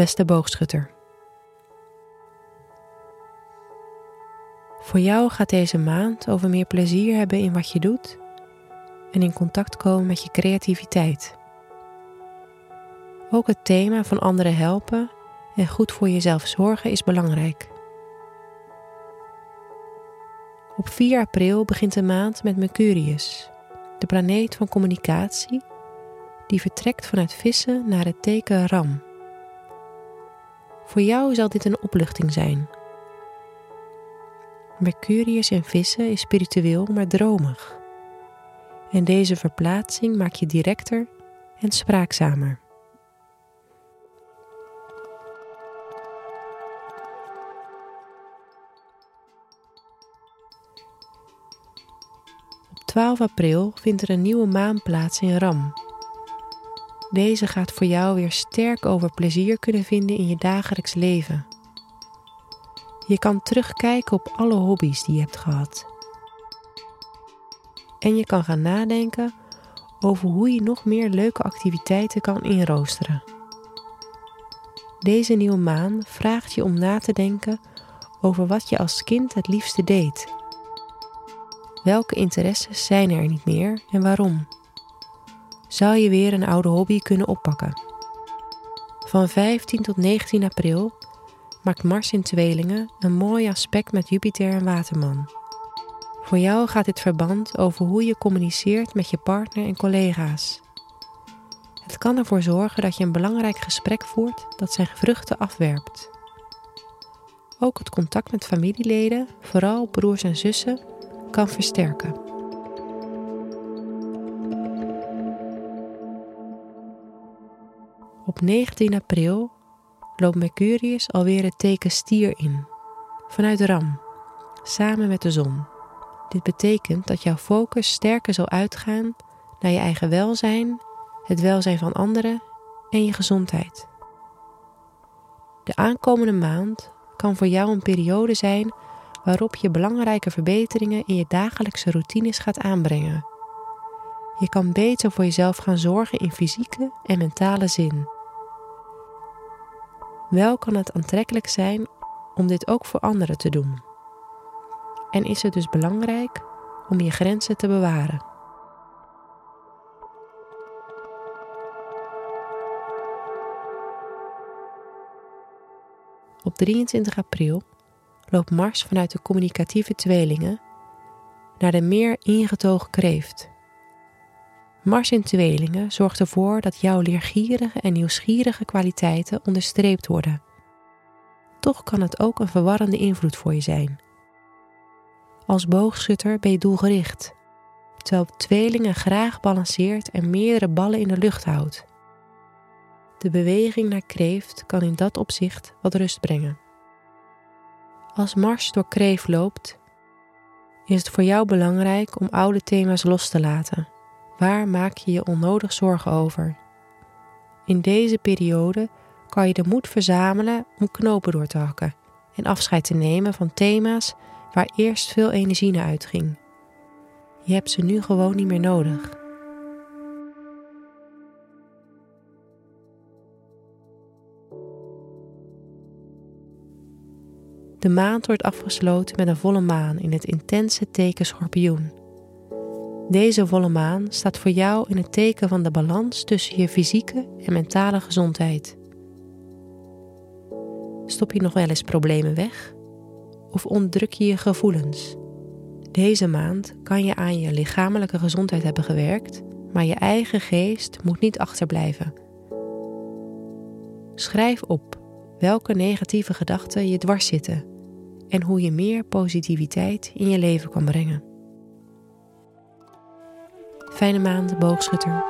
Beste boogschutter. Voor jou gaat deze maand over meer plezier hebben in wat je doet en in contact komen met je creativiteit. Ook het thema van anderen helpen en goed voor jezelf zorgen is belangrijk. Op 4 april begint de maand met Mercurius, de planeet van communicatie, die vertrekt vanuit vissen naar het teken Ram. Voor jou zal dit een opluchting zijn. Mercurius in vissen is spiritueel, maar dromig. En deze verplaatsing maakt je directer en spraakzamer. Op 12 april vindt er een nieuwe maan plaats in Ram. Deze gaat voor jou weer sterk over plezier kunnen vinden in je dagelijks leven. Je kan terugkijken op alle hobby's die je hebt gehad. En je kan gaan nadenken over hoe je nog meer leuke activiteiten kan inroosteren. Deze nieuwe maan vraagt je om na te denken over wat je als kind het liefste deed. Welke interesses zijn er niet meer en waarom? Zou je weer een oude hobby kunnen oppakken? Van 15 tot 19 april maakt Mars in tweelingen een mooi aspect met Jupiter en Waterman. Voor jou gaat dit verband over hoe je communiceert met je partner en collega's. Het kan ervoor zorgen dat je een belangrijk gesprek voert dat zijn vruchten afwerpt. Ook het contact met familieleden, vooral broers en zussen, kan versterken. Op 19 april loopt Mercurius alweer het teken stier in, vanuit Ram, samen met de zon. Dit betekent dat jouw focus sterker zal uitgaan naar je eigen welzijn, het welzijn van anderen en je gezondheid. De aankomende maand kan voor jou een periode zijn waarop je belangrijke verbeteringen in je dagelijkse routines gaat aanbrengen. Je kan beter voor jezelf gaan zorgen in fysieke en mentale zin. Wel kan het aantrekkelijk zijn om dit ook voor anderen te doen. En is het dus belangrijk om je grenzen te bewaren. Op 23 april loopt Mars vanuit de communicatieve tweelingen naar de meer ingetogen kreeft. Mars in tweelingen zorgt ervoor dat jouw leergierige en nieuwsgierige kwaliteiten onderstreept worden. Toch kan het ook een verwarrende invloed voor je zijn. Als boogschutter ben je doelgericht, terwijl tweelingen graag balanceert en meerdere ballen in de lucht houdt. De beweging naar kreeft kan in dat opzicht wat rust brengen. Als Mars door kreeft loopt, is het voor jou belangrijk om oude thema's los te laten Waar maak je je onnodig zorgen over? In deze periode kan je de moed verzamelen om knopen door te hakken en afscheid te nemen van thema's waar eerst veel energie naar uitging. Je hebt ze nu gewoon niet meer nodig. De maand wordt afgesloten met een volle maan in het intense teken schorpioen. Deze volle maan staat voor jou in het teken van de balans tussen je fysieke en mentale gezondheid. Stop je nog wel eens problemen weg? Of onderdruk je je gevoelens? Deze maand kan je aan je lichamelijke gezondheid hebben gewerkt, maar je eigen geest moet niet achterblijven. Schrijf op welke negatieve gedachten je dwars zitten en hoe je meer positiviteit in je leven kan brengen. Fijne maand, boogschutter.